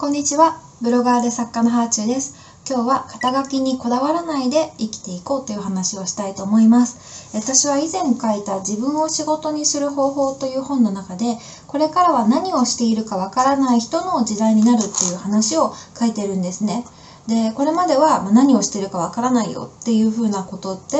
こんにちは。ブロガーで作家のハーチューです。今日は肩書きにこだわらないで生きていこうという話をしたいと思います。私は以前書いた自分を仕事にする方法という本の中で、これからは何をしているかわからない人の時代になるっていう話を書いてるんですね。で、これまでは何をしているかわからないよっていうふうなことって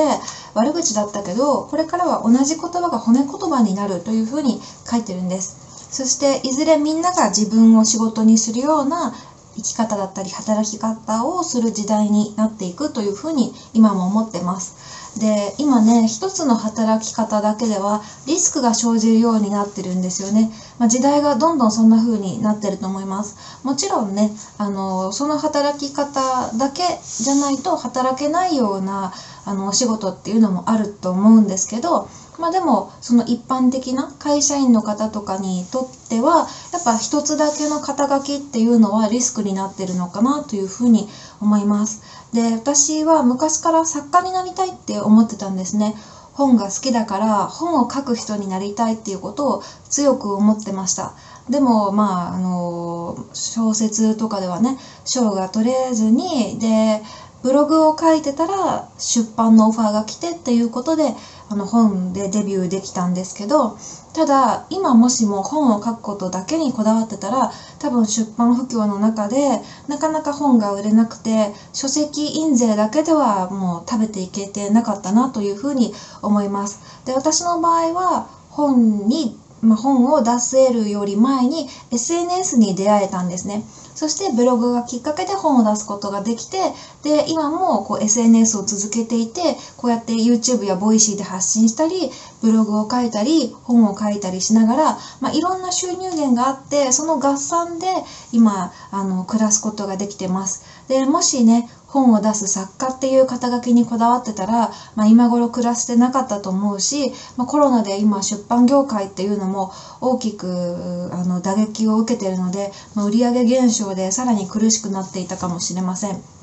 悪口だったけど、これからは同じ言葉が褒め言葉になるというふうに書いてるんです。そしていずれみんなが自分を仕事にするような生き方だったり働き方をする時代になっていくというふうに今も思ってます。で、今ね、一つの働き方だけではリスクが生じるようになってるんですよね。まあ、時代がどんどんそんな風になってると思います。もちろんね、あの、その働き方だけじゃないと働けないようなあのお仕事っていうのもあると思うんですけど、まあでもその一般的な会社員の方とかにとってはやっぱ一つだけの肩書きっていうのはリスクになってるのかなというふうに思います。で私は昔から作家になりたいって思ってたんですね。本が好きだから本を書く人になりたいっていうことを強く思ってました。でもまああの小説とかではね賞が取れずにでブログを書いてたら出版のオファーが来てっていうことであの本でデビューできたんですけどただ今もしも本を書くことだけにこだわってたら多分出版不況の中でなかなか本が売れなくて書籍印税だけではもう食べていけてなかったなというふうに思います。で私の場合は本にまあ、本を出せるより前に SNS に出会えたんですね。そしてブログがきっかけで本を出すことができて、で、今もこう SNS を続けていて、こうやって YouTube や voicy で発信したり、ブログを書いたり、本を書いたりしながら、まあ、いろんな収入源があって、その合算で今、あの、暮らすことができてます。で、もしね、本を出す作家っていう肩書きにこだわってたら、まあ、今頃暮らしてなかったと思うし、まあ、コロナで今出版業界っていうのも大きくあの打撃を受けているので、まあ、売上減少でさらに苦しくなっていたかもしれません。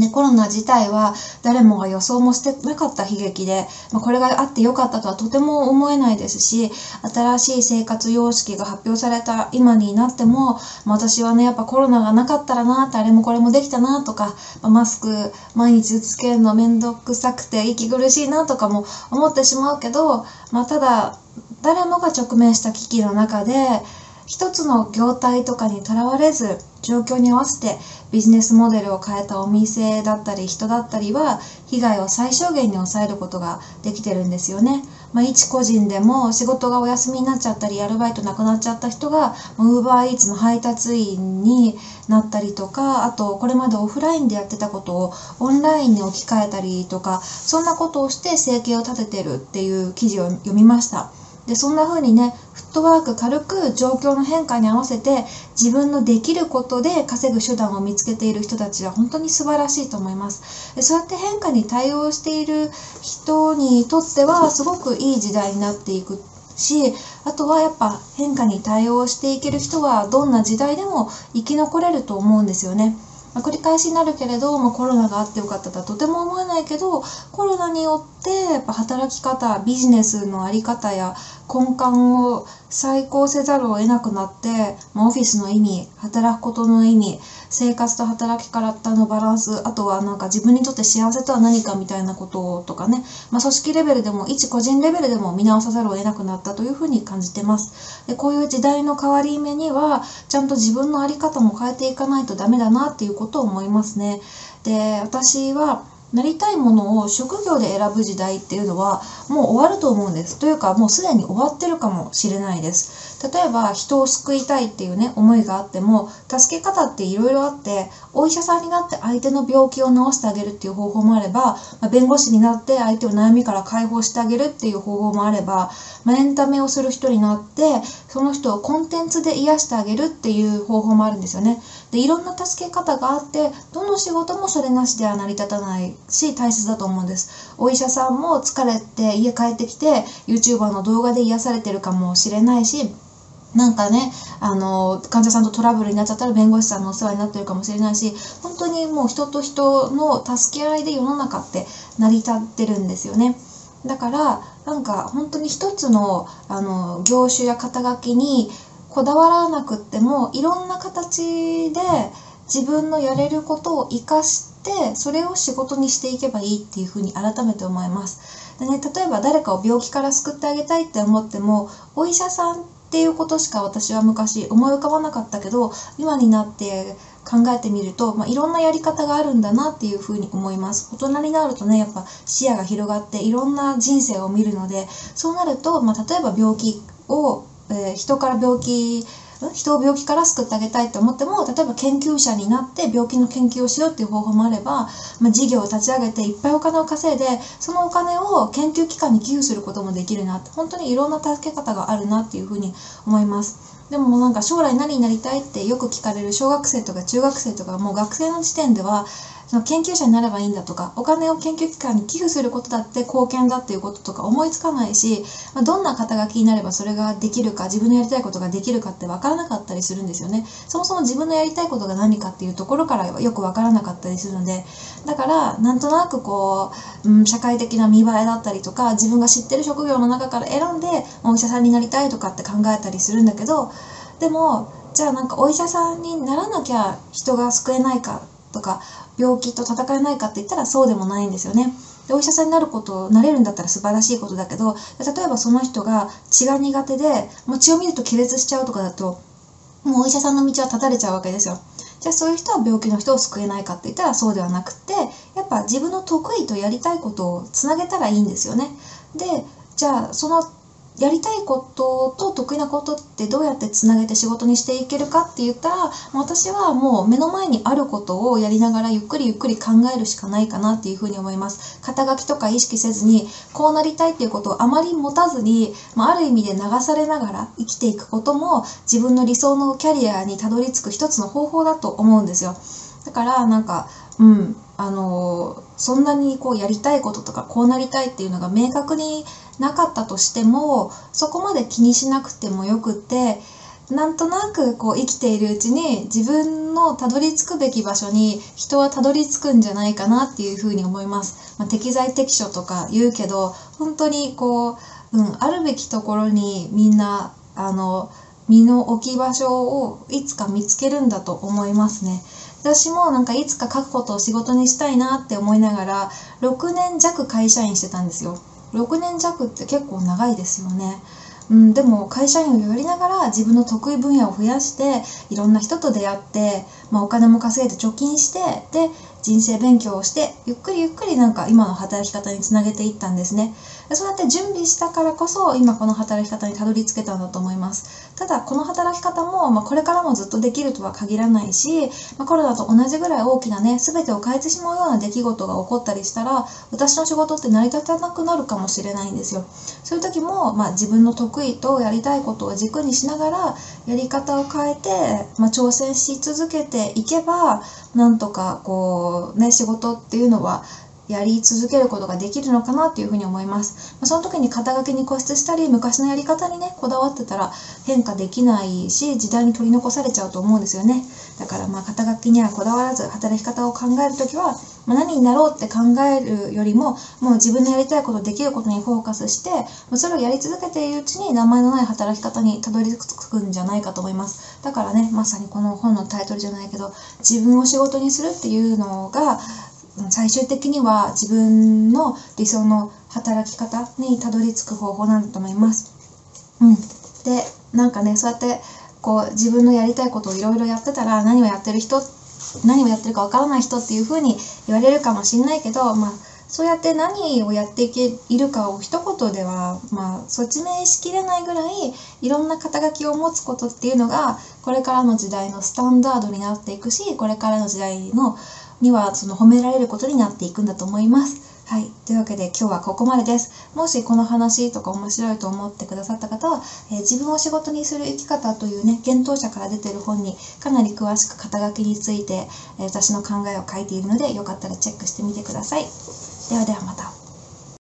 ね、コロナ自体は誰もが予想もしてなかった悲劇で、まあ、これがあってよかったとはとても思えないですし、新しい生活様式が発表された今になっても、まあ、私はね、やっぱコロナがなかったらなって、あれもこれもできたなとか、まあ、マスク毎日つけるのめんどくさくて息苦しいなとかも思ってしまうけど、まあ、ただ、誰もが直面した危機の中で、一つの業態とかにとらわれず、状況に合わせてビジネスモデルを変えたお店だったり人だったりは被害を最小限に抑えることができてるんですよね。まあ、一個人でも仕事がお休みになっちゃったりアルバイトなくなっちゃった人がウーバーイーツの配達員になったりとかあとこれまでオフラインでやってたことをオンラインに置き換えたりとかそんなことをして生計を立ててるっていう記事を読みました。でそんな風にねフットワーク軽く状況の変化に合わせて自分のできることで稼ぐ手段を見つけている人たちは本当に素晴らしいと思いますそうやって変化に対応している人にとってはすごくいい時代になっていくしあとはやっぱ変化に対応していける人はどんな時代でも生き残れると思うんですよね。まあ、繰り返しになるけれど、まあ、コロナがあってよかったとはとても思えないけどコロナによってやっぱ働き方ビジネスの在り方や根幹を再考せざるを得なくなって、まあ、オフィスの意味働くことの意味生活と働き方のバランスあとはなんか自分にとって幸せとは何かみたいなこととかね、まあ、組織レベルでも一個人レベルでも見直さざるを得なくなったというふうに感じてます。でこういう時代の変わり目にはちゃんと自分の在り方も変えていかないとダメだなっていうことを思いますね。で私はなりたいものを職業で選ぶ時代っていうのはもう終わると思うんです。というかもうすでに終わってるかもしれないです。例えば人を救いたいっていうね思いがあっても助け方っていろいろあってお医者さんになって相手の病気を治してあげるっていう方法もあれば、ま、弁護士になって相手を悩みから解放してあげるっていう方法もあれば、ま、エンタメをする人になってその人をコンテンツで癒してあげるっていう方法もあるんですよね。でいろんな助け方があってどの仕事もそれなしでは成り立たないし大切だと思うんですお医者さんも疲れて家帰ってきて YouTuber の動画で癒されてるかもしれないしなんかね、あの、患者さんとトラブルになっちゃったら弁護士さんのお世話になってるかもしれないし、本当にもう人と人の助け合いで世の中って成り立ってるんですよね。だから、なんか本当に一つの、あの、業種や肩書きにこだわらなくってもいろんな形で自分のやれることを活かしてそれを仕事にしていけばいいっていうふうに改めて思います。でね、例えば誰かを病気から救ってあげたいって思ってもお医者さんっていうことしか私は昔思い浮かばなかったけど今になって考えてみると、まあ、いろんなやり方があるんだなっていうふうに思います大人になるとねやっぱ視野が広がっていろんな人生を見るのでそうなると、まあ、例えば病気を、えー、人から病気人を病気から救ってあげたいと思っても例えば研究者になって病気の研究をしようっていう方法もあれば、まあ、事業を立ち上げていっぱいお金を稼いでそのお金を研究機関に寄付することもできるなって本当にいろんな助け方があるなっていうふうに思います。でもなんか将来何になりたいってよく聞かれる小学生とか中学生とかもう学生の時点ではその研究者になればいいんだとかお金を研究機関に寄付することだって貢献だっていうこととか思いつかないし、どんな肩書きになればそれができるか自分のやりたいことができるかって分からなかったりするんですよね。そもそも自分のやりたいことが何かっていうところからよく分からなかったりするのでだからなんとなくこう、うん、社会的な見栄えだったりとか自分が知ってる職業の中から選んでお医者さんになりたいとかって考えたりするんだけどでもじゃあなんかお医者さんにならなきゃ人が救えないかとか病気と戦えないかって言ったらそうでもないんですよね。でお医者さんになることなれるんだったら素晴らしいことだけど例えばその人が血が苦手でもう血を見ると気絶しちゃうとかだともうお医者さんの道は断たれちゃうわけですよ。じゃあそういう人は病気の人を救えないかって言ったらそうではなくてやっぱ自分の得意とやりたいことをつなげたらいいんですよね。でじゃあそのやりたいことと得意なことってどうやってつなげて仕事にしていけるかって言ったら私はもう目の前にあることをやりながらゆっくりゆっくり考えるしかないかなっていうふうに思います。肩書きとか意識せずにこうなりたいっていうことをあまり持たずに、まあ、ある意味で流されながら生きていくことも自分の理想のキャリアにたどり着く一つの方法だと思うんですよ。だからなんかうんあのそんなにこうやりたいこととかこうなりたいっていうのが明確になかったとしてもそこまで気にしなくてもよくてなんとなくこう生きているうちに自分のたどり着くべき場所に人はたどり着くんじゃないかなっていうふうに思います。まあ、適材適所とか言うけど本当にこう、うん、あるべきところにみんなあの身の置き場所をいつか見つけるんだと思いますね。私もなんかいつか書くことを仕事にしたいなって思いながら6年弱会社員してたんですよ。6年弱って結構長いですよね。うん、でも会社員をやりながら自分の得意分野を増やしていろんな人と出会って、まあ、お金も稼いで貯金してで人生勉強をしてゆっくりゆっくりなんか今の働き方につなげていったんですね。そうやって準備したからこそ今この働き方にたどり着けたんだと思います。ただこの働き方も、まあ、これからもずっとできるとは限らないし、まあ、コロナと同じぐらい大きなね全てを変えてしまうような出来事が起こったりしたら私の仕事って成り立たなくなるかもしれないんですよ。そういう時も、まあ、自分の得意とやりたいことを軸にしながらやり方を変えて、まあ挑戦し続けていけばなんとかこうね仕事っていうのはやり続けることができるのかなっていうふうに思います。まその時に肩書きに固執したり、昔のやり方にね、こだわってたら変化できないし、時代に取り残されちゃうと思うんですよね。だからまあ肩書きにはこだわらず、働き方を考える時は、まあ、何になろうって考えるよりも、もう自分のやりたいこと、できることにフォーカスして、まそれをやり続けているうちに名前のない働き方にたどり着くんじゃないかと思います。だからね、まさにこの本のタイトルじゃないけど、自分を仕事にするっていうのが、最終的には自分の理想の働き方にたどり着く方法なんだと思います。うん、でなんかねそうやってこう自分のやりたいことをいろいろやってたら何をやってる人何をやってるかわからない人っていう風に言われるかもしれないけど、まあ、そうやって何をやっていけいるかを一言では、まあ、説明しきれないぐらいいろんな肩書きを持つことっていうのがこれからの時代のスタンダードになっていくしこれからの時代のにはその褒められることになっていくんだと思います。はい。というわけで今日はここまでです。もしこの話とか面白いと思ってくださった方は、えー、自分を仕事にする生き方というね、検討者から出てる本にかなり詳しく肩書きについて、えー、私の考えを書いているので、よかったらチェックしてみてください。ではではまた。